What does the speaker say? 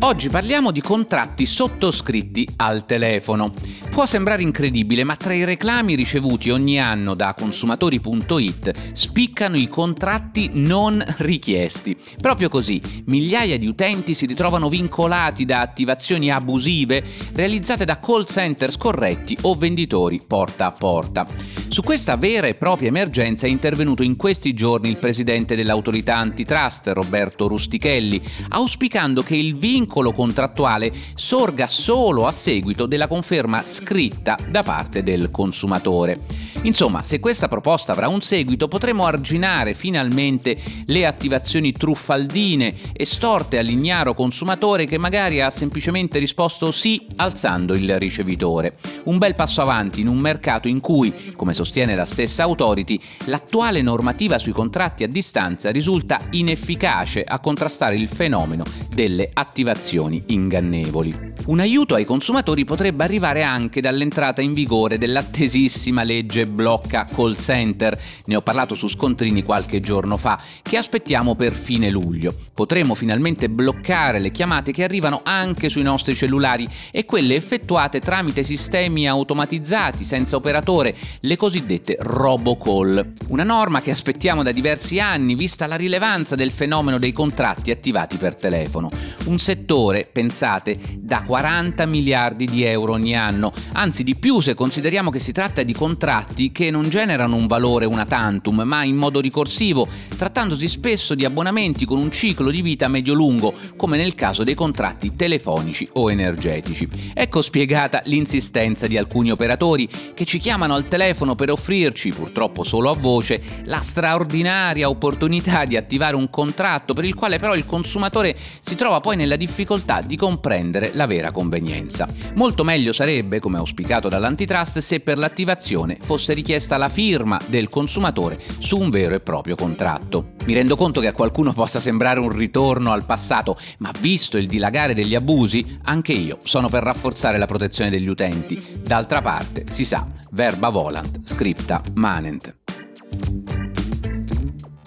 Oggi parliamo di contratti sottoscritti al telefono. Può sembrare incredibile, ma tra i reclami ricevuti ogni anno da consumatori.it spiccano i contratti non richiesti. Proprio così, migliaia di utenti si ritrovano vincolati da attivazioni abusive realizzate da call center scorretti o venditori porta a porta. Su questa vera e propria emergenza è intervenuto in questi giorni il presidente dell'autorità antitrust, Roberto Rustichelli, auspicando che il vincolo contrattuale sorga solo a seguito della conferma scritta da parte del consumatore. Insomma, se questa proposta avrà un seguito, potremo arginare finalmente le attivazioni truffaldine e storte all'ignaro consumatore che magari ha semplicemente risposto sì alzando il ricevitore. Un bel passo avanti in un mercato in cui, come sostiene la stessa Authority, l'attuale normativa sui contratti a distanza risulta inefficace a contrastare il fenomeno delle attivazioni ingannevoli. Un aiuto ai consumatori potrebbe arrivare anche dall'entrata in vigore dell'attesissima legge blocca call center, ne ho parlato su Scontrini qualche giorno fa, che aspettiamo per fine luglio. Potremo finalmente bloccare le chiamate che arrivano anche sui nostri cellulari e quelle effettuate tramite sistemi automatizzati senza operatore, le cosiddette robocall. Una norma che aspettiamo da diversi anni vista la rilevanza del fenomeno dei contratti attivati per telefono. Un settore, pensate, da 40 miliardi di euro ogni anno, anzi di più se consideriamo che si tratta di contratti che non generano un valore una tantum, ma in modo ricorsivo, trattandosi spesso di abbonamenti con un ciclo di vita medio-lungo, come nel caso dei contratti telefonici o energetici. Ecco spiegata l'insistenza di alcuni operatori che ci chiamano al telefono per offrirci, purtroppo solo a voce, la straordinaria opportunità di attivare un contratto per il quale però il consumatore si trova poi nella difficoltà di comprendere la vera convenienza. Molto meglio sarebbe, come auspicato dall'antitrust, se per l'attivazione fosse richiesta la firma del consumatore su un vero e proprio contratto. Mi rendo conto che a qualcuno possa sembrare un ritorno al passato, ma visto il dilagare degli abusi, anche io sono per rafforzare la protezione degli utenti. D'altra parte, si sa, verba volant, scripta manent.